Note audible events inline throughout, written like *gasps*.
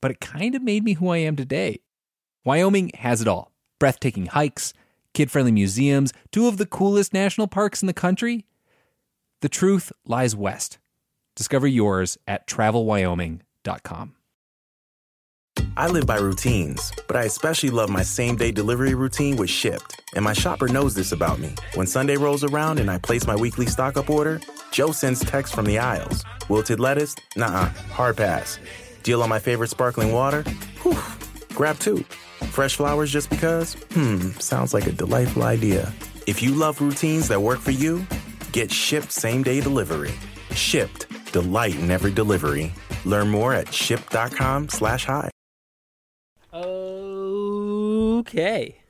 but it kind of made me who I am today. Wyoming has it all breathtaking hikes, kid friendly museums, two of the coolest national parks in the country. The truth lies west. Discover yours at travelwyoming.com. I live by routines, but I especially love my same day delivery routine with Shipt. And my shopper knows this about me. When Sunday rolls around and I place my weekly stock up order, Joe sends texts from the aisles. Wilted lettuce? Nah, hard pass. Deal on my favorite sparkling water? Whew, grab two. Fresh flowers just because? Hmm, sounds like a delightful idea. If you love routines that work for you, get Shipt same day delivery. Shipt, delight in every delivery. Learn more at shipt.com slash hi. Okay.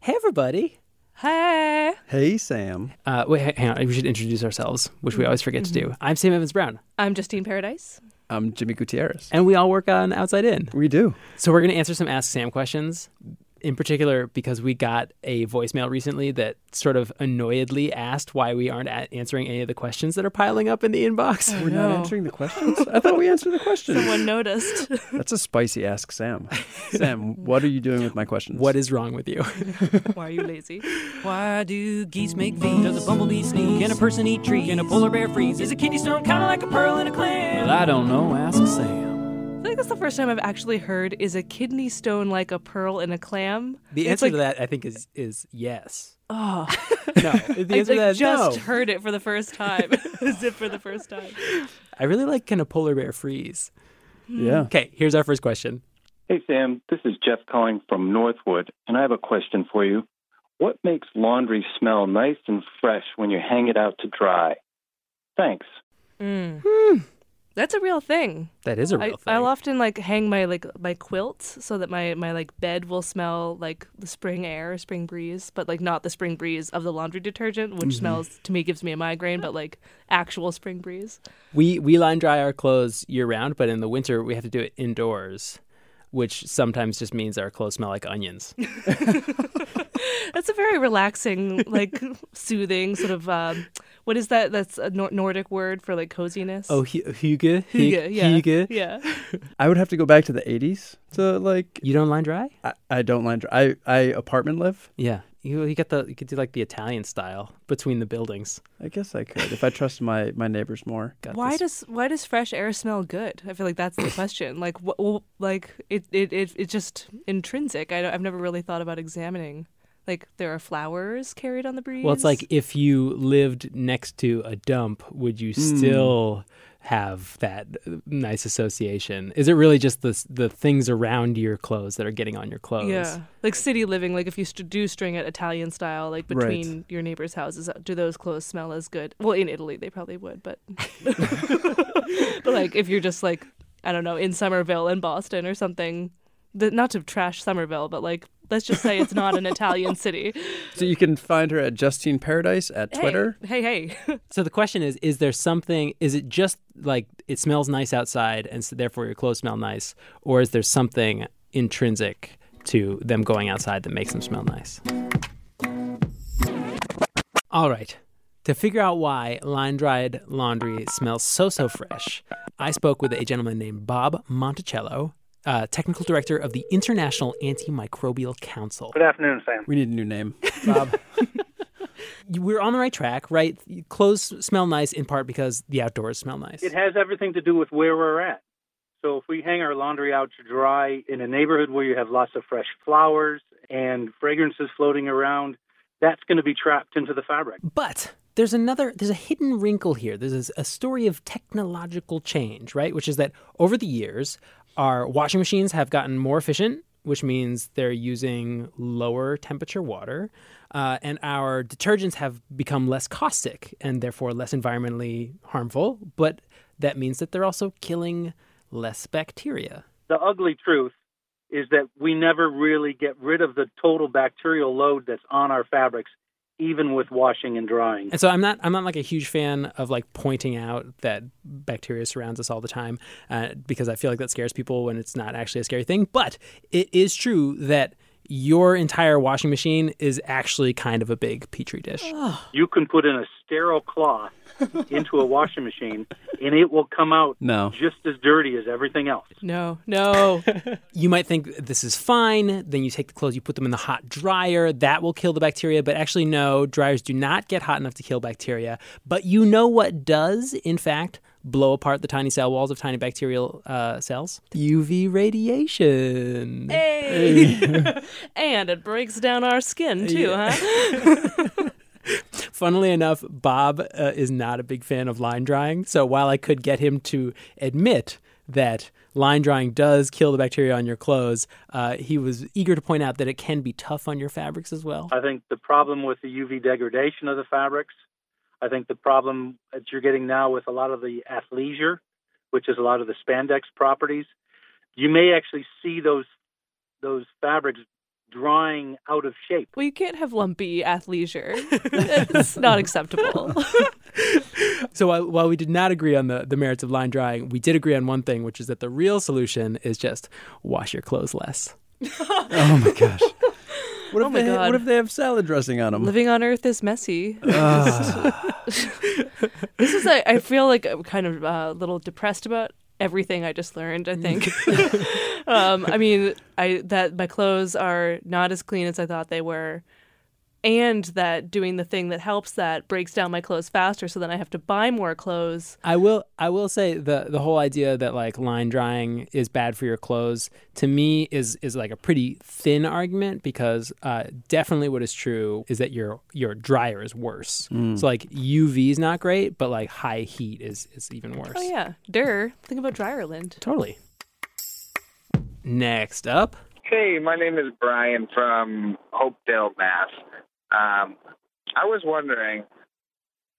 Hey, everybody. Hey. Hey, Sam. Uh, wait, hang on. We should introduce ourselves, which we always forget to do. I'm Sam Evans Brown, I'm Justine Paradise. I'm Jimmy Gutierrez. and we all work on Outside In. We do. So we're going to answer some Ask Sam questions, in particular because we got a voicemail recently that sort of annoyedly asked why we aren't at answering any of the questions that are piling up in the inbox. We're no. not answering the *laughs* questions? I thought we answered the questions. Someone noticed. *laughs* That's a spicy Ask Sam. *laughs* Sam, what are you doing with my questions? What is wrong with you? Why are you lazy? Why do geese make V's? Does a bumblebee sneeze? Can a person eat trees? Can a polar bear freeze? Is a kidney stone kind of like a pearl in a clam? Well, I don't know. Ask Sam. I think that's the first time I've actually heard is a kidney stone like a pearl in a clam? The It's answer like- to that, I think, is is yes. Oh, *laughs* No, the I answer to like, that is just no. heard it for the first time. *laughs* As if for the first time. I really like can a polar bear freeze. Yeah. Okay, here's our first question. Hey, Sam. This is Jeff calling from Northwood, and I have a question for you. What makes laundry smell nice and fresh when you hang it out to dry? Thanks. Mm. That's a real thing. That is a real I, thing. I'll often like hang my like my quilts so that my my like bed will smell like the spring air, spring breeze, but like not the spring breeze of the laundry detergent, which smells to me gives me a migraine, but like actual spring breeze. We we line dry our clothes year round, but in the winter we have to do it indoors, which sometimes just means our clothes smell like onions. *laughs* *laughs* That's a very relaxing, like soothing sort of. Um, what is that? That's a Nor- Nordic word for like coziness. Oh, hu- hygge, Hygge, yeah, hygge. *laughs* yeah. *laughs* I would have to go back to the 80s to like. You don't line dry? I, I don't mind. I, I apartment live. Yeah, you you get the you could do like the Italian style between the buildings. I guess I could if I trust my, my neighbors more. Got Why this- does why does fresh air smell good? I feel like that's the question. Like, wh- well, like it it it it's just intrinsic. I don't, I've never really thought about examining. Like, there are flowers carried on the breeze. Well, it's like if you lived next to a dump, would you Hmm. still have that nice association? Is it really just the the things around your clothes that are getting on your clothes? yeah, like city living. Like if you st- do string it Italian style, like Right. between your neighbors' houses, uh, do those clothes smell as good? Well, in Italy they probably would, but *laughs* but like if you're just like I don't know in Somerville in Boston or something. The, not to trash Somerville, but like let's just say it's not an Italian *laughs* city. So you can find her at Justine Paradise at Hey, Twitter. Hey, hey. *laughs* So the question is: Is there something? Is it just like it smells nice outside, and so therefore your clothes smell nice, or is there something intrinsic to them going outside that makes them smell nice? All right. To figure out why line dried laundry smells so, so fresh, I spoke with a gentleman named Bob Monticello, uh, technical director of the International Antimicrobial Council. Good afternoon, Sam. We need a new name. *laughs* Bob. We're on the right track, right? Clothes smell nice in part because the outdoors smell nice. It has everything to do with where we're at. So if we hang our laundry out to dry in a neighborhood where you have lots of fresh flowers and fragrances floating around, that's going to be trapped into the fabric. But there's another there's a hidden wrinkle here there's a story of technological change right which is that over the years our washing machines have gotten more efficient which means they're using lower temperature water uh, and our detergents have become less caustic and therefore less environmentally harmful but that means that they're also killing less bacteria. The ugly truth is that we never really get rid of the total bacterial load that's on our fabrics, even with washing and drying. And so I'm not I'm not like a huge fan of like pointing out that bacteria surrounds us all the time uh, because I feel like that scares people when it's not actually a scary thing. But it is true that your entire washing machine is actually kind of a big petri dish. You can put in a sterile cloth into a washing machine, and it will come out No. just as dirty as everything else. No, no. *laughs* You might think this is fine. Then you take the clothes, you put them in the hot dryer. That will kill the bacteria. But actually, no, dryers do not get hot enough to kill bacteria. But you know what does, in fact, blow apart the tiny cell walls of tiny bacterial uh, cells? UV radiation. Hey. *laughs* and it breaks down our skin too, huh? *laughs* Funnily enough, Bob uh, is not a big fan of line drying. So while I could get him to admit that line drying does kill the bacteria on your clothes, uh, he was eager to point out that it can be tough on your fabrics as well. I think the problem with the UV degradation of the fabrics, I think the problem that you're getting now with a lot of the athleisure, which is a lot of the spandex properties, you may actually see those those fabrics drying out of shape. Well, you can't have lumpy athleisure. *laughs* it's not acceptable. *laughs* So while, while we did not agree on the, the merits of line drying, we did agree on one thing, which is that the real solution is just wash your clothes less. *laughs* Oh my gosh. What if Oh my they God. what if they have salad dressing on them? Living on Earth is messy. Ah. *laughs* This is, a, I feel like I'm kind of uh, a little depressed about everything I just learned. I think. *laughs* *laughs* um, I mean, I that my clothes are not as clean as I thought they were, and that doing the thing that helps that breaks down my clothes faster, so then I have to buy more clothes. I will I will say the the whole idea that like line drying is bad for your clothes to me is is like a pretty thin argument because uh, definitely what is true is that your your dryer is worse. So like UV is not great, but like high heat is is even worse. Oh yeah, Durr. Think about Dryerland. Totally. Next up, Hey, my name is Brian from Hopedale, Mass. Um, I was wondering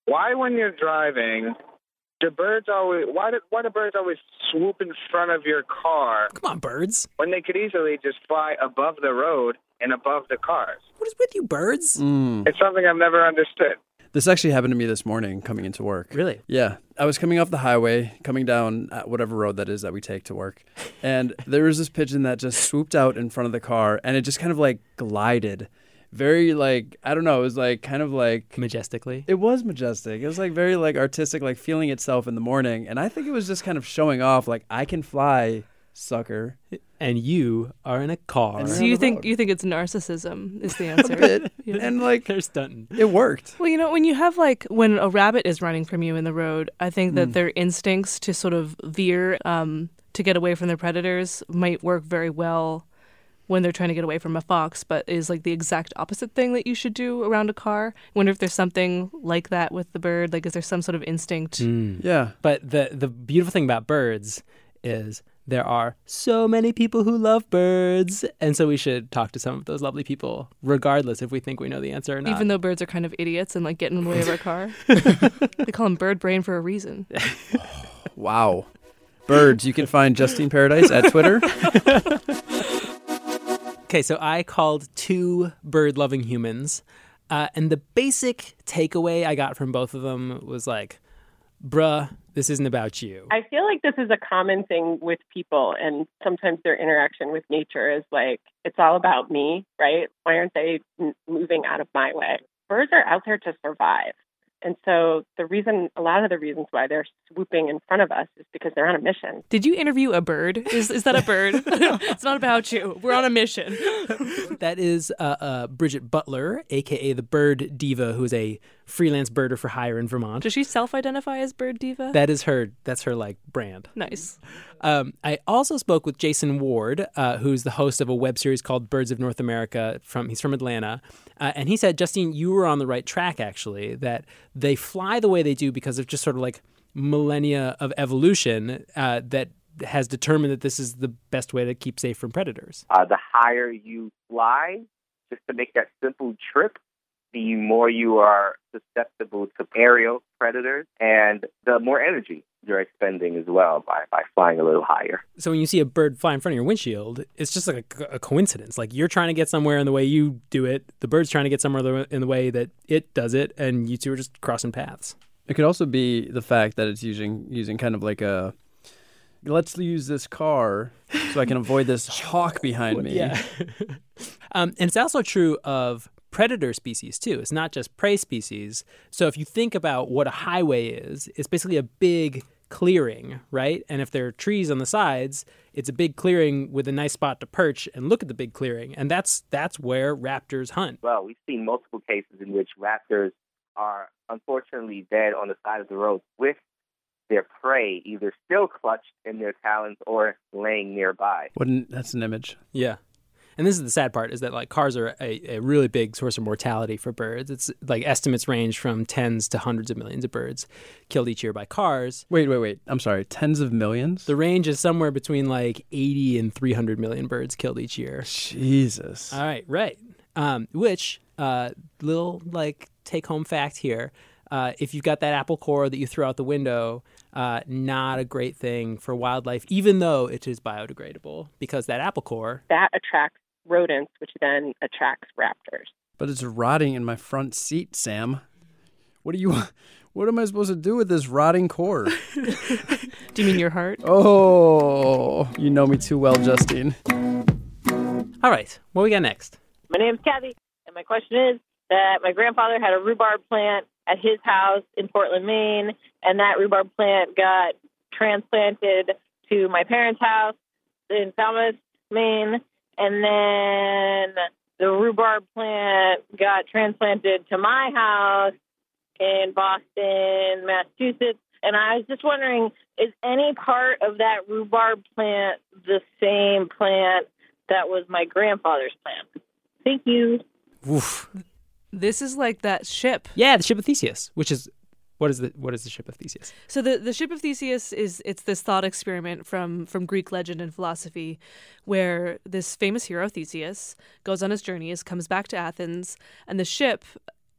why, when you're driving, do birds always why do why do birds always swoop in front of your car come on, birds. when they could easily just fly above the road and above the cars? What is with you, birds? Mm. It's something I've never understood. This actually happened to me this morning coming into work. Really? Yeah. I was coming off the highway, coming down at whatever road that is that we take to work. And there was this pigeon that just swooped out in front of the car and it just kind of like glided. Very like, I don't know, it was like kind of like Majestically. it was majestic. It was like very like artistic, like feeling itself in the morning. And I think it was just kind of showing off like I can fly, sucker. And you are in a car. And So you think road. you think it's narcissism is the *laughs* answer? a bit. Yeah. And like They're stunting. it worked. Well, you know, when you have like when a rabbit is running from you in the road, I think that their instincts to sort of veer um, to get away from their predators might work very well when they're trying to get away from a fox, but is like the exact opposite thing that you should do around a car. wonder if there's something like that with the bird. Like, is there some sort of instinct? Hmm. Yeah. But the the beautiful thing about birds is there are so many people who love birds, and so we should talk to some of those lovely people, regardless if we think we know the answer or not. Even though birds are kind of idiots and like get in the way of our car, *laughs* they call them bird brain for a reason. *laughs* Wow. Birds, you can find Justine Paradise at Twitter. *laughs* Okay, so I called two bird loving humans, uh, and the basic takeaway I got from both of them was like, bruh, this isn't about you. I feel like this is a common thing with people, and sometimes their interaction with nature is like, it's all about me, right? Why aren't they moving out of my way? Birds are out there to survive. And so the reason, a lot of the reasons why they're swooping in front of us is because they're on a mission. Did you interview a bird? Is is that a bird? *laughs* *laughs* it's not about you. We're on a mission. *laughs* that is uh, uh, Bridget Butler, aka the Bird Diva, who is a freelance birder for hire in Vermont. Does she self-identify as bird diva? That is her. That's her like brand. nice. Um, I also spoke with Jason Ward, uh, who's the host of a web series called Birds of North America. From he's from Atlanta, uh, and he said, Justine, you were on the right track. Actually, that they fly the way they do because of just sort of like millennia of evolution uh, that has determined that this is the best way to keep safe from predators. Uh, the higher you fly, just to make that simple trip, the more you are susceptible to aerial predators and the more energy you're expending as well by, by flying a little higher. So when you see a bird fly in front of your windshield, it's just like a, a coincidence. Like you're trying to get somewhere in the way you do it, the bird's trying to get somewhere in the way that it does it, and you two are just crossing paths. It could also be the fact that it's using using kind of like a let's use this car so I can avoid this *laughs* hawk behind me. Yeah. *laughs* um, and it's also true of predator species too. It's not just prey species. So if you think about what a highway is, it's basically a big clearing, right? And if there are trees on the sides, it's a big clearing with a nice spot to perch and look at the big clearing. And that's that's where raptors hunt. Well, we've seen multiple cases in which raptors are unfortunately dead on the side of the road with their prey either still clutched in their talons or laying nearby. Wouldn't that's an image. Yeah. And this is the sad part is that like cars are a, a really big source of mortality for birds. It's like estimates range from tens to hundreds of millions of birds killed each year by cars. Wait, wait, wait. I'm sorry. Tens of millions? The range is somewhere between like 80 and 300 million birds killed each year. Jesus. All right, right. Um, which uh, little like take home fact here. Uh, if you've got that apple core that you throw out the window, uh, not a great thing for wildlife, even though it is biodegradable, because that apple core That attracts rodents, which then attracts raptors. But it's rotting in my front seat, Sam. What do you what am I supposed to do with this rotting core? *laughs* Do you mean your heart? oh, you know me too well, Justine. All right, what we got next? My name's Kathy, and my question is that my grandfather had a rhubarb plant at his house in Portland, Maine, and that rhubarb plant got transplanted to my parents' house in Falmouth, Maine, and then the rhubarb plant got transplanted to my house in Boston, Massachusetts. And I was just wondering, is any part of that rhubarb plant the same plant that was my grandfather's plant? Thank you. Oof. This is like that ship. Yeah, the ship of Theseus, which is what is the what is the ship of Theseus? So the the ship of Theseus is it's this thought experiment from from Greek legend and philosophy, where this famous hero Theseus goes on his journeys, comes back to Athens, and the ship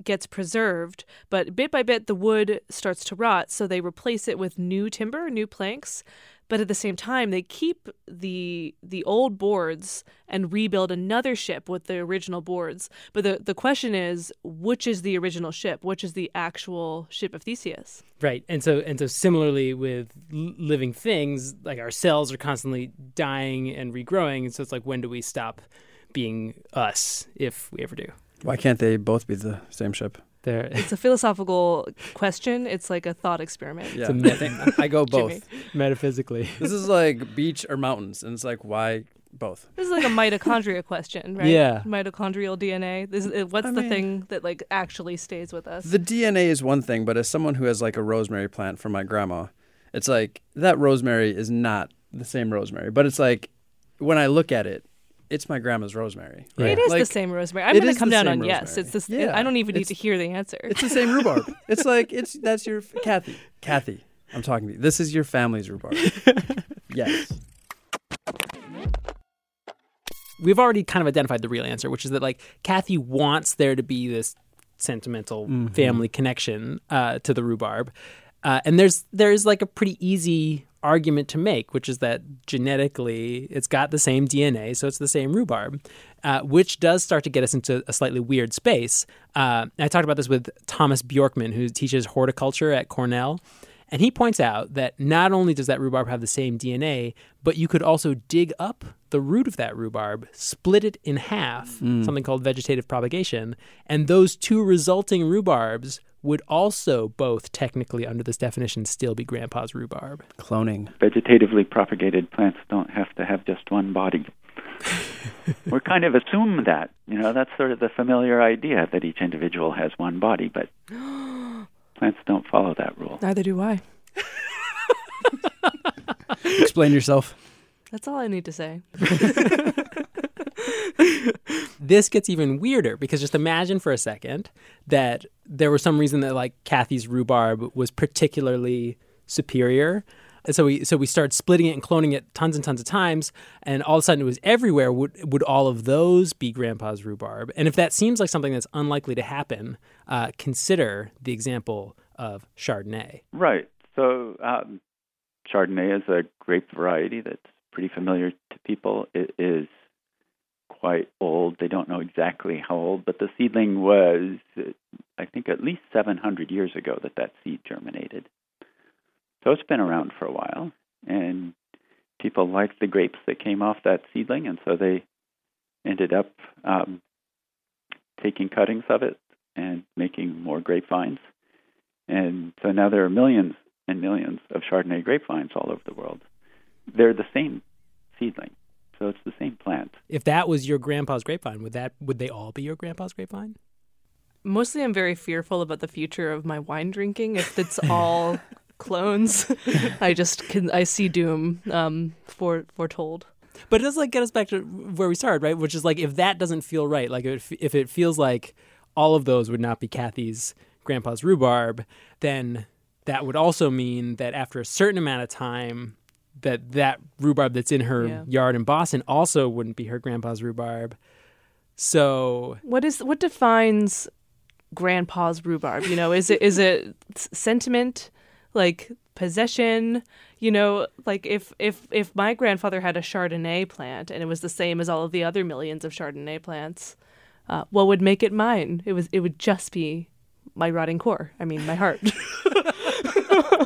gets preserved, but bit by bit the wood starts to rot, so they replace it with new timber, new planks. But at the same time, they keep the the old boards and rebuild another ship with the original boards. But the, the question is, which is the original ship? Which is the actual ship of Theseus? Right, and so and so similarly with living things, like our cells are constantly dying and regrowing, and so it's like when do we stop being us if we ever do? Why can't they both be the same ship? There, It's a philosophical question. It's like a thought experiment. Yeah, a myth. I, think I go *laughs* both. Jimmy. metaphysically. This is like beach or mountains, and it's like why both? This is like a mitochondria question, right? Yeah. Mitochondrial DNA. This is, what's I the mean- thing that like actually stays with us? The DNA is one thing, but as someone who has like a rosemary plant from my grandma, it's like that rosemary is not the same rosemary, but it's like when I look at it, it's my grandma's rosemary. Yeah. It is Like, the same rosemary. I'm going to come down same on yes. It's this. Yeah. I don't even need to hear the answer. It's the same rhubarb. *laughs* it's like it's that's your Kathy. Kathy, I'm talking to you. This is your family's rhubarb. *laughs* yes. We've already kind of identified the real answer, which is that like Kathy wants there to be this sentimental Mhm. family connection uh, to the rhubarb, uh, and there's there's like a pretty easy argument to make, which is that genetically it's got the same DNA, so it's the same rhubarb, uh, which does start to get us into a slightly weird space. Uh, I talked about this with Thomas Bjorkman, who teaches horticulture at Cornell. And he points out that not only does that rhubarb have the same DNA, but you could also dig up the root of that rhubarb, split it in half, Mm. something called vegetative propagation, and those two resulting rhubarbs would also both technically under this definition still be grandpa's rhubarb. Cloning. Vegetatively propagated plants don't have to have just one body. *laughs* we kind of assume that, you know, that's sort of the familiar idea that each individual has one body, but *gasps* *gasps* plants don't follow that rule. Neither do I. *laughs* Explain yourself. That's all I need to say. *laughs* this gets even weirder because just imagine for a second that there was some reason that like Kathy's rhubarb was particularly superior. So we so we started splitting it and cloning it tons and tons of times, and all of a sudden it was everywhere. Would would all of those be Grandpa's rhubarb? And if that seems like something that's unlikely to happen, uh, consider the example of Chardonnay. Right. So um, Chardonnay is a grape variety that's pretty familiar to people. It is quite old. They don't know exactly how old, but the seedling was, I think, at least 700 years ago that that seed germinated. So it's been around for and people liked the grapes that came off that seedling, and so they ended up um, taking cuttings of it and making more grapevines. And so now there are millions and millions of Chardonnay grapevines all over the world. They're the same seedling, so it's the same plant. If that was your grandpa's grapevine, would that would they all be your grandpa's grapevine? Mostly, I'm very fearful about the future of my wine drinking. If it's all *laughs* clones, *laughs* I just can I see doom um, fore, foretold. But it does like get us back to where we started, right? Which is like if that doesn't feel right, like if if it feels like all of those would not be Kathy's grandpa's rhubarb, then that would also mean that after a certain amount of time, that that rhubarb that's in her Yeah. yard in Boston also wouldn't be her grandpa's rhubarb. So What is what defines grandpa's rhubarb? You know, is it is it sentiment, like possession? You know, like if if if my grandfather had a Chardonnay plant and it was the same as all of the other millions of Chardonnay plants, uh, what would make it mine? It was it would just be my rotting core. I mean, my heart. *laughs* *laughs*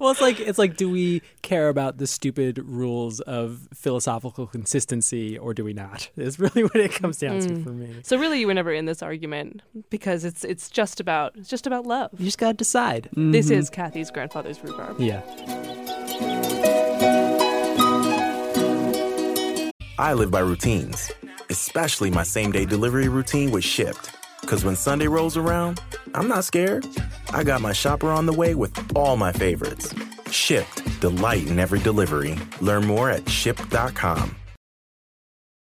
well, it's like it's like, do we care about the stupid rules of philosophical consistency, or do we not? Is really what it comes down to Mm. for me. So really, you were never in this argument because it's it's just about it's just about love. You just gotta decide. This Mhm. is Kathy's grandfather's rhubarb. Yeah. I live by routines, especially my same day delivery routine with Shipt. Because when Sunday rolls around, I'm not scared. I got my shopper on the way with all my favorites. Shipt, delight in every delivery. Learn more at shipt.com.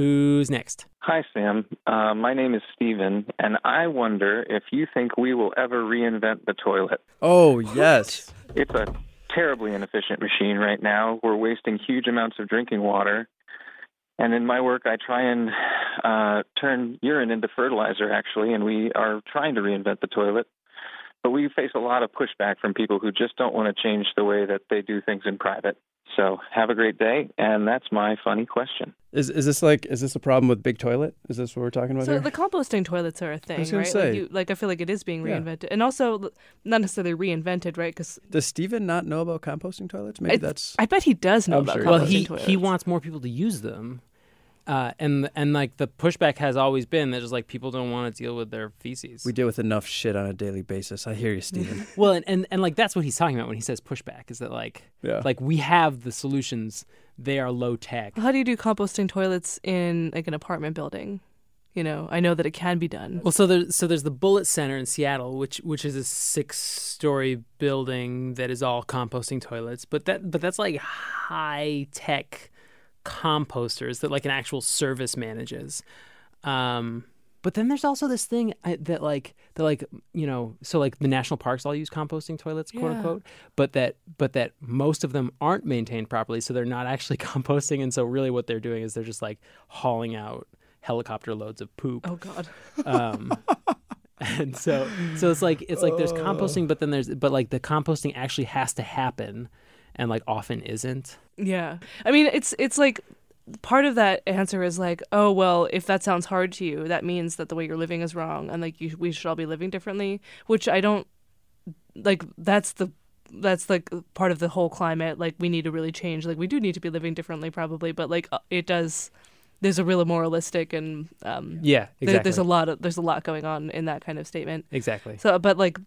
Who's next? Hi, Sam. Uh, my name is Steven, and I wonder if you think we will ever reinvent the toilet. Oh, yes. *laughs* It's a terribly inefficient machine right now. We're wasting huge amounts of drinking water. And in my work, I try and uh, turn urine into fertilizer, actually, and we are trying to reinvent the toilet. But we face a lot of pushback from people who just don't want to change the way that they do things in private. So have a great day, and that's my funny question. Is is this like is this a problem with big toilet? Is this what we're talking about So here? the composting toilets are a thing, was right? say. Like, you, like I feel like it is being Yeah. reinvented, and also not necessarily reinvented, right? Because Does Steven not know about composting toilets? Maybe I, that's. I bet he does know I'm about sure composting Well, he toilets. he wants more people to use them. Uh, and and like the pushback has always been that just like people don't want to deal with their feces. We deal with enough shit on a daily basis. I hear you, Stephen. *laughs* well, and, and and like that's what he's talking about when he says pushback is that like Yeah. like we have the solutions. They are low tech. How do you do composting toilets in like an apartment building? You know, I know that it can be done. Well, so there's so there's the Bullitt Center in Seattle, which which is a six-story building that is all composting toilets, but that but that's like high tech composters that like an actual service manages. Um, but then there's also this thing that like that like you know so like the national parks all use composting toilets quote Yeah. unquote but that but that most of them aren't maintained properly so they're not *laughs* actually composting and so really what they're doing is they're just like hauling out helicopter loads of poop Oh God. um, *laughs* and so so it's like it's like there's composting but then there's but like the composting actually has to happen and like often isn't Yeah. I mean, it's it's like part of that answer is like, oh well, if that sounds hard to you, that means that the way you're living is wrong, and like you, we should all be living differently. Which I don't like. That's the that's like part of the whole climate. Like we need to really change. Like we do need to be living differently, probably, but like uh, it does. There's a real moralistic and um, Yeah, there- there's a lot of there's a lot going on in that kind of statement. Exactly. So, but like,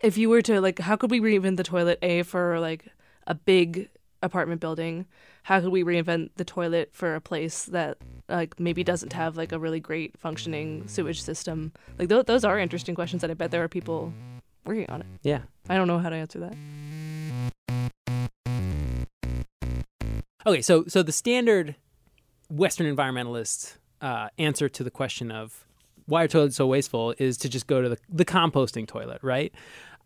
if you were to like, how could we reinvent the toilet? A for like a big apartment building. How could we reinvent the toilet for a place that like maybe doesn't have like a really great functioning sewage system? Like th- those are interesting questions that I bet there are people working on it. Yeah. I don't know how to answer that. Okay, so so the standard Western environmentalist uh, answer to the question of why are toilets so wasteful is to just go to the, the composting toilet, right?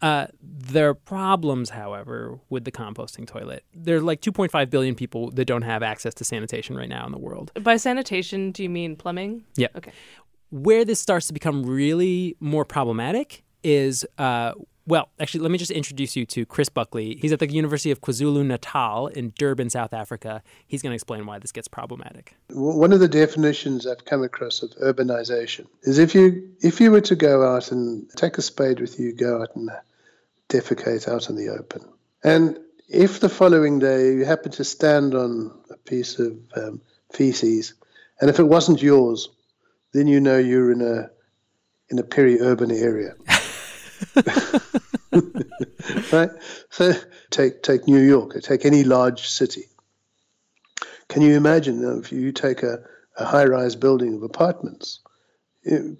Uh, there are problems, however, with the composting toilet. There are like 2.5 billion people that don't have access to sanitation right now in the world. By sanitation, do you mean plumbing? Yeah. Okay. Where this starts to become really more problematic is, uh, well, actually, let me just introduce you to Chris Buckley. He's at the University of KwaZulu Natal in Durban, South Africa. He's going to explain why this gets problematic. One of the definitions I've come across of urbanization is if you if you were to go out and take a spade with you, go out and defecate out in the open, and if the following day you happen to stand on a piece of um, feces, and if it wasn't yours, then you know you're in a in a peri-urban area. *laughs* *laughs* right? So take take New York, or take any large city. Can you imagine if you take a, a high-rise building of apartments?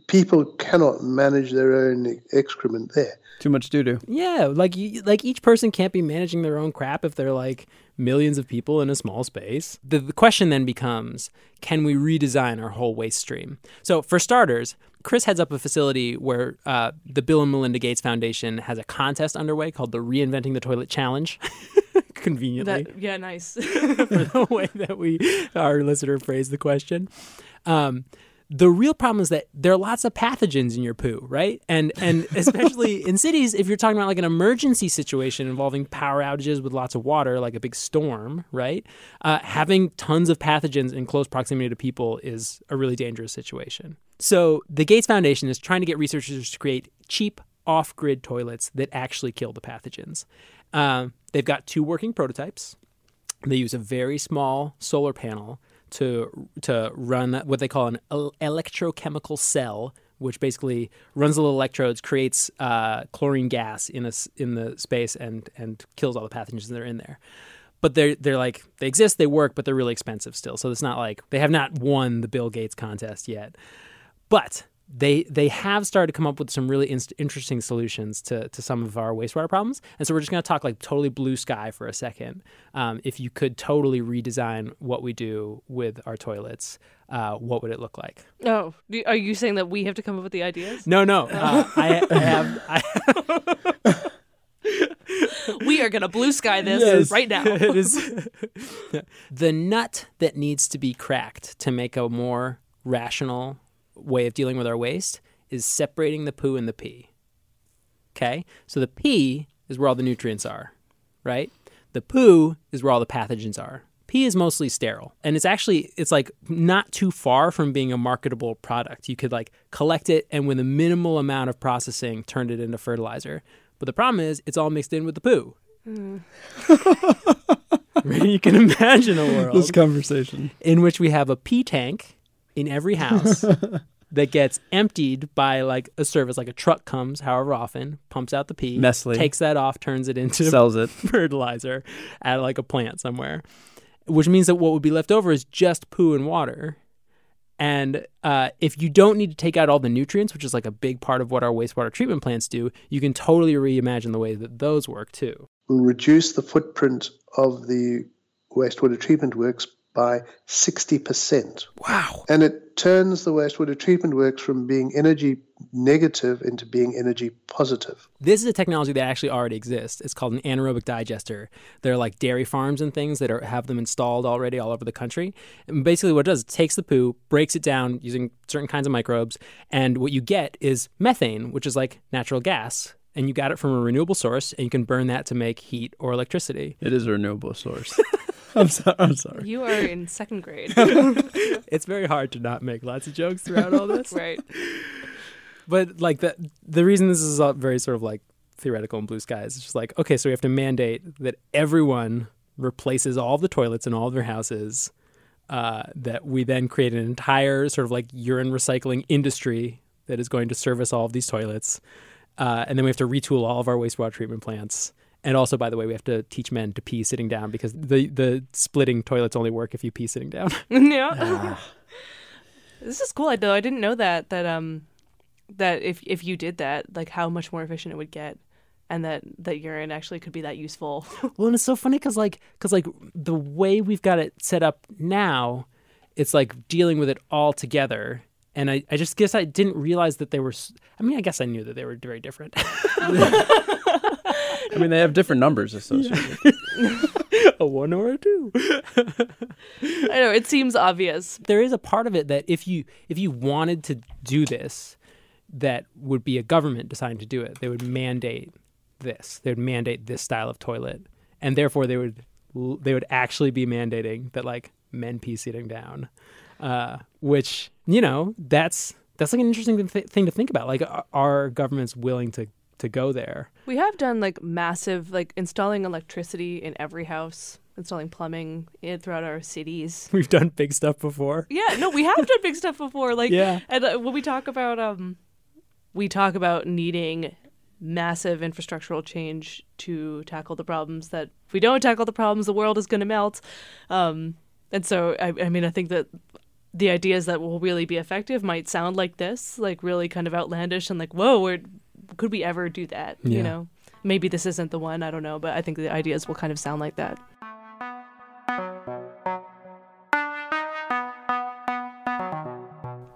People cannot manage their own excrement there. Too much doo doo. Yeah, like you, like each person can't be managing their own crap if they're like millions of people in a small space. The, the question then becomes, can we redesign our whole waste stream? So for starters, Chris heads up a facility where uh, the Bill and Melinda Gates Foundation has a contest underway called the Reinventing the Toilet Challenge. *laughs* Conveniently, That yeah, nice. *laughs* for the way that we our listener phrased the question. Um, the real problem is that there are lots of pathogens in your poo, right? And and *laughs* especially in cities, if you're talking about like an emergency situation involving power outages with lots of water, like a big storm, right? Uh, having tons of pathogens in close proximity to people is a really dangerous situation. So the Gates Foundation is trying to get researchers to create cheap off-grid toilets that actually kill the pathogens. Um, they've got two working prototypes. They use a very small solar panel to to run what they call an electrochemical cell, which basically runs little electrodes, creates uh, chlorine gas in a in the space, and and kills all the pathogens that are in there. But they're they're like they exist, they work, but they're really expensive still. So it's not like they have not won the Bill Gates contest yet. But they they have started to come up with some really inst- interesting solutions to to some of our wastewater problems. And so we're just going to talk like totally blue sky for a second. Um, if you could totally redesign what we do with our toilets, uh, what would it look like? Oh, do- are you saying that we have to come up with the ideas? No, no. Uh, I, I have. I, *laughs* we are gonna blue sky this Yes, right now. *laughs* it is *laughs* the nut that needs to be cracked to make a more rational way of dealing with our waste is separating the poo and the pee. Okay? So the pee is where all the nutrients are, right? The poo is where all the pathogens are. Pee is mostly sterile. And it's actually it's like not too far from being a marketable product. You could like collect it and with a minimal amount of processing turn it into fertilizer. But the problem is it's all mixed in with the poo. Mm. *laughs* you can imagine a world This conversation. in which we have a pee tank in every house *laughs* that gets emptied by like a service, like a truck comes, however often, pumps out the pee, Nestle. takes that off, turns it into Sells it. *laughs* fertilizer at like a plant somewhere, which means that what would be left over is just poo and water. And uh, if you don't need to take out all the nutrients, which is like a big part of what our wastewater treatment plants do, you can totally reimagine the way that those work too. will reduce the footprint of the wastewater treatment works by 60%. Wow. And it turns the wastewater treatment works from being energy negative into being energy positive. This is a technology that actually already exists. It's called an anaerobic digester. There are like dairy farms and things that are, have them installed already all over the country. And basically, what it does, it takes the poo, breaks it down using certain kinds of microbes, and what you get is methane, which is like natural gas. And you got it from a renewable source, and you can burn that to make heat or electricity. It is a renewable source. *laughs* *laughs* I'm sorry. I'm sorry. You are in second grade. *laughs* it's very hard to not make lots of jokes throughout all this. right. But like the the reason this is all very sort of like theoretical and blue skies is just like okay, so we have to mandate that everyone replaces all the toilets in all of their houses. Uh, that we then create an entire sort of like urine recycling industry that is going to service all of these toilets, uh, and then we have to retool all of our wastewater treatment plants. And also, by the way, we have to teach men to pee sitting down because the the splitting toilets only work if you pee sitting down. *laughs* yeah. this is cool. I though I didn't know that that um that if if you did that, like how much more efficient it would get, and that that urine actually could be that useful. *laughs* Well, and it's so funny because like because like the way we've got it set up now, it's like dealing with it all together. And I, I just guess I didn't realize that they were. I mean, I guess I knew that they were very different. *laughs* I mean, they have different numbers associated. *laughs* a one or a two. I know it seems obvious. There is a part of it that if you if you wanted to do this, that would be a government deciding to do it. They would mandate this. They would mandate this style of toilet, and therefore they would they would actually be mandating that like men pee sitting down, uh, which you know that's that's like an interesting th- thing to think about. Like, are, are governments willing to to go there? We have done like massive like installing electricity in every house, installing plumbing in, throughout our cities. *laughs* We've done big stuff before. Yeah, no, we have done big stuff before. Like, Yeah. and uh, when we talk about um, we talk about needing massive infrastructural change to tackle the problems that if we don't tackle the problems, the world is going to melt. Um, and so, I, I mean, I think that the ideas that will really be effective might sound like this, like really kind of outlandish and like, whoa, where could we ever do that? Yeah. You know, maybe this isn't the one. I don't know, but I think the ideas will kind of sound like that.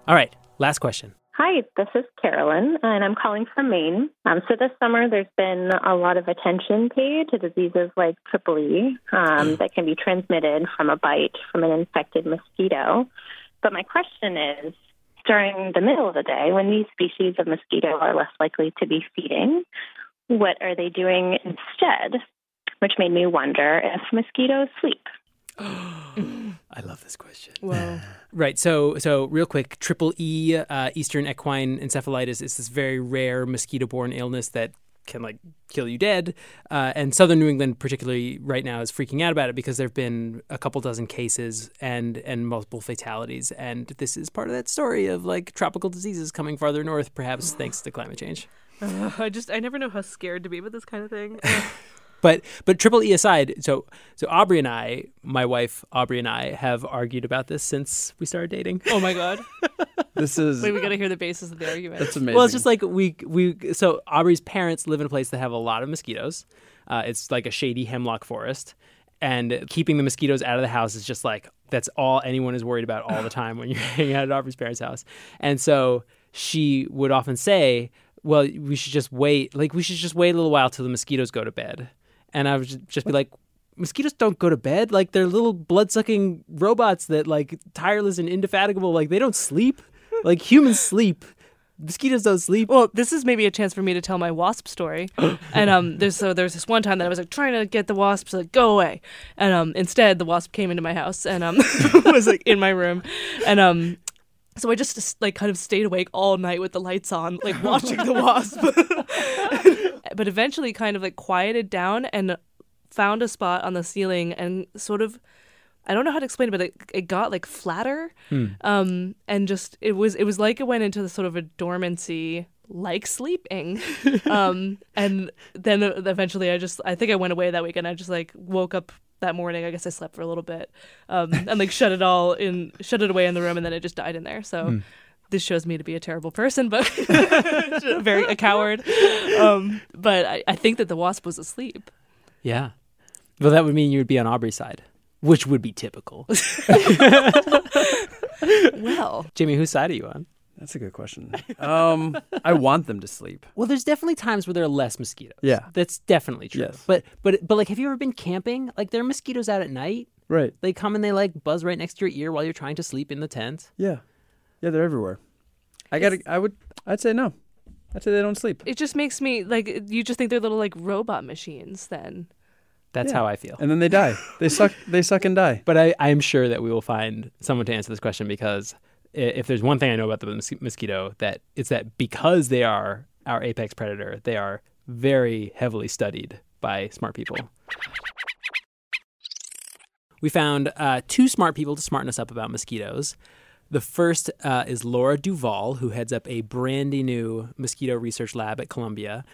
All right, last question. Hi, this is Carolyn, and I'm calling from Maine. Um, so this summer, there's been a lot of attention paid to diseases like triple E um, that can be transmitted from a bite from an infected mosquito. But my question is, during the middle of the day, when these species of mosquito are less likely to be feeding, what are they doing instead? Which made me wonder if mosquitoes sleep. *gasps* I love this question. Wow. *laughs* Right. So, so real quick, triple E, uh, Eastern equine encephalitis, is this very rare mosquito-borne illness that can like kill you dead. Uh, and southern New England, particularly right now, is freaking out about it because there have been a couple dozen cases and and multiple fatalities. And this is part of that story of like tropical diseases coming farther north, perhaps thanks to climate change. *sighs* I just I never know how scared to be about this kind of thing. *laughs* But but triple E aside, so so Aubrey and I, my wife Aubrey and I, have argued about this since we started dating. oh my god. *laughs* This is Wait, we got to hear the basis of the argument. that's amazing. Well, it's just like we we so Aubrey's parents live in a place that have a lot of mosquitoes. Uh, it's like a shady hemlock forest, and keeping the mosquitoes out of the house is just like that's all anyone is worried about all the *laughs* time when you're hanging out at Aubrey's parents' house. And so she would often say, "Well, we should just wait. Like we should just wait a little while till the mosquitoes go to bed." And I would ju- just be like. Mosquitoes don't go to bed. Like they're little blood-sucking robots that like tireless and indefatigable. Like they don't sleep. Like humans sleep. Mosquitoes don't sleep. Well, this is maybe a chance for me to tell my wasp story. *gasps* and um, there's so there's this one time that I was like trying to get the wasps to like go away, and um, instead the wasp came into my house and um *laughs* was like in my room, and um. So I just like kind of stayed awake all night with the lights on, *laughs* like watching the wasp. *laughs* but eventually, kind of like quieted down, and found a spot on the ceiling and sort of I don't know how to explain it, but it, it got like flatter. Hmm. Um, and just it was it was like it went into the sort of a dormancy like sleeping. *laughs* um, and then eventually I just I think I went away that weekend. I just like woke up that morning. I guess I slept for a little bit. Um, and like shut it all in shut it away in the room and then it just died in there. So Hmm. this shows me to be a terrible person, but *laughs* *laughs* very a coward. Um, but I, I think that the wasp was asleep. Yeah. Well, that would mean you would be on Aubrey's side, which would be typical. *laughs* well, Jamie, whose side are you on? That's a good question. Um, I want them to sleep. Well, there's definitely times where there are less mosquitoes. Yeah. That's definitely true. Yes. But but but like have you ever been camping? Like there are mosquitoes out at night. Right. They come and they like buzz right next to your ear while you're trying to sleep in the tent. Yeah. Yeah, they're everywhere. I got to I would I'd say no. I'd say they don't sleep. It just makes me like you just think they're little like robot machines then. That's Yeah. how I feel. And then they die. They suck they suck and die. *laughs* But I, I'm sure that we will find someone to answer this question because i- if there's one thing I know about the mos- mosquito, that it's that because they are our apex predator, they are very heavily studied by smart people. We found uh, two smart people to smarten us up about mosquitoes. The first uh, is Laura Duvall, who heads up a brandy new mosquito research lab at Columbia,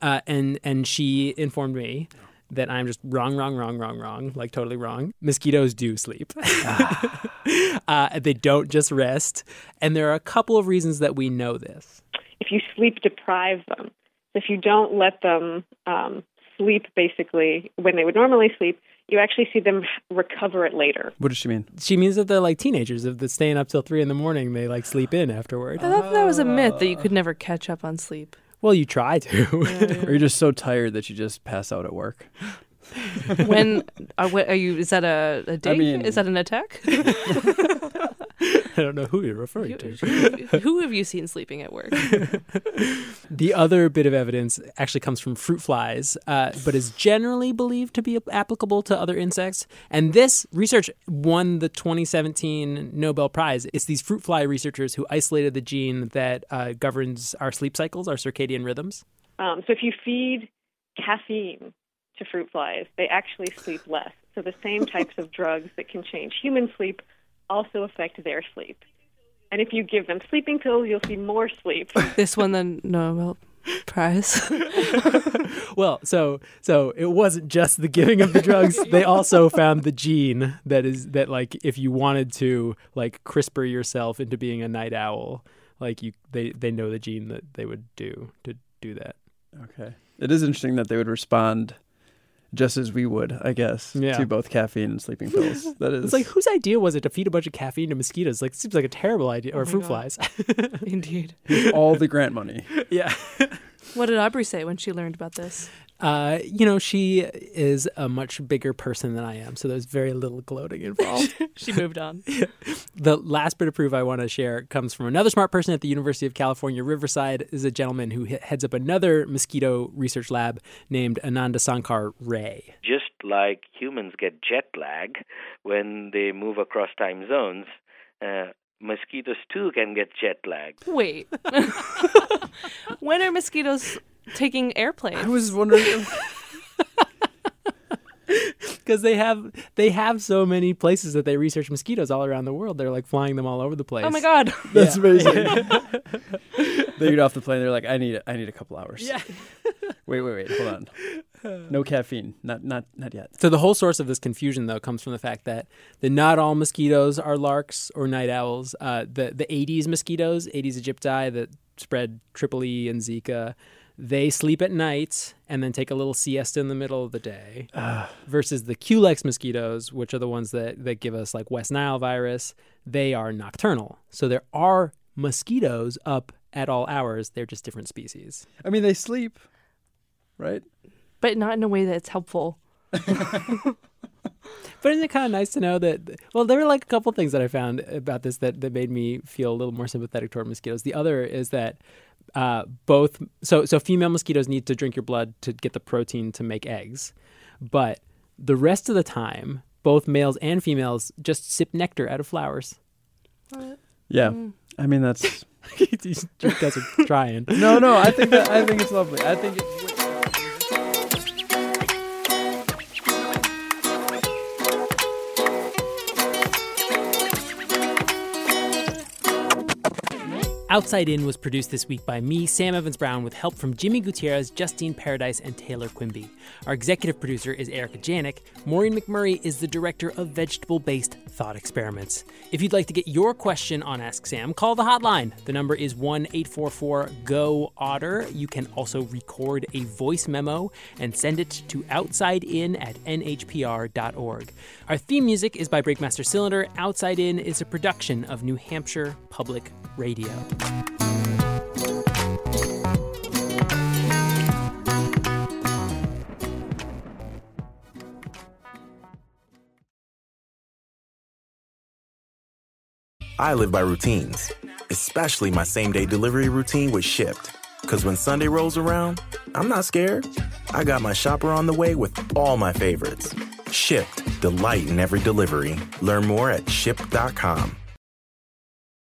uh, and and she informed me that I'm just wrong, wrong, wrong, wrong, wrong, like totally wrong. Mosquitoes do sleep. *laughs* uh, they don't just rest, and there are a couple of reasons that we know this. if you sleep deprive them, if you don't let them um, sleep basically when they would normally sleep, you actually see them recover it later. What does she mean? She means that they're like teenagers. If they're staying up till three in the morning, they like sleep in afterward. I thought that was a myth that you could never catch up on sleep. Well, you try to. *laughs* or you're just so tired that you just pass out at work. when uh, are, are you? Is that a, a dig? mean- is that an attack? *laughs* *laughs* I don't know who you're referring to. who, who have you seen sleeping at work? *laughs* The other bit of evidence actually comes from fruit flies, uh, but is generally believed to be applicable to other insects. And this research won the 2017 Nobel Prize. It's these fruit fly researchers who isolated the gene that uh, governs our sleep cycles, our circadian rhythms. Um, so if you feed caffeine to fruit flies, they actually sleep less. So the same types of drugs that can change human sleep also affect their sleep. And if you give them sleeping pills, you'll see more sleep. *laughs* this won the Nobel Prize. *laughs* Well, so so it wasn't just the giving of the drugs. *laughs* they also found the gene that is that like if you wanted to like CRISPR yourself into being a night owl, like you they they know the gene that they would do to do that. Okay. It is interesting that they would respond just as we would, I guess, Yeah. to both caffeine and sleeping pills. *laughs* That is It's like whose idea was it to feed a bunch of caffeine to mosquitoes? Like it seems like a terrible idea, or Oh my fruit God. flies. *laughs* Indeed. all the grant money. *laughs* yeah. What did Aubrey say when she learned about this? Uh, you know, she is a much bigger person than I am, so there's very little gloating involved. *laughs* she moved on. *laughs* the last bit of proof I want to share comes from another smart person at the University of California, Riverside. Is a gentleman who heads up another mosquito research lab named Anandasankar Ray. just like humans get jet lag when they move across time zones, uh, mosquitoes too can get jet lag. Wait. *laughs* when are mosquitoes taking airplanes? I was wondering. Because *laughs* they have they have so many places that they research mosquitoes all around the world. They're like flying them all over the place. Oh my god. *laughs* That's Yeah. amazing. *laughs* they get off the plane. They're like, I need, I need a couple hours. Yeah. wait, wait, wait. Hold on. No caffeine. Not, not, not yet. So the whole source of this confusion, though, comes from the fact that that not all mosquitoes are larks or night owls. Uh, the the Aedes mosquitoes, Aedes aegypti, that spread Triple E and Zika, they sleep at night and then take a little siesta in the middle of the day. *sighs* versus the Culex mosquitoes, which are the ones that that give us like West Nile virus, they are nocturnal. So there are mosquitoes up at all hours. They're just different species. I mean, they sleep, right? But not in a way that's helpful. *laughs* But isn't it kind of nice to know that? Well, there were like a couple things that I found about this that, that made me feel a little more sympathetic toward mosquitoes. The other is that uh, both so so female mosquitoes need to drink your blood to get the protein to make eggs, but the rest of the time, both males and females just sip nectar out of flowers. What? Yeah. Mm. I mean, that's. These guys are trying. no, no. I think that I think it's lovely. I think it's. Outside In was produced this week by me, Sam Evans Brown, with help from Jimmy Gutierrez, Justine Paradise, and Taylor Quimby. Our executive producer is Erica Janik. Maureen McMurray is the director of vegetable based thought experiments. If you'd like to get your question on Ask Sam, call the hotline. The number is 1 844 GO OTTER. You can also record a voice memo and send it to outsidein at nhpr.org. Our theme music is by Breakmaster Cylinder. Outside In is a production of New Hampshire Public Radio. I live by routines, especially my same day delivery routine with Shipt. Because when Sunday rolls around, I'm not scared. I got my shopper on the way with all my favorites. Shipt, delight in every delivery. Learn more at shipt.com.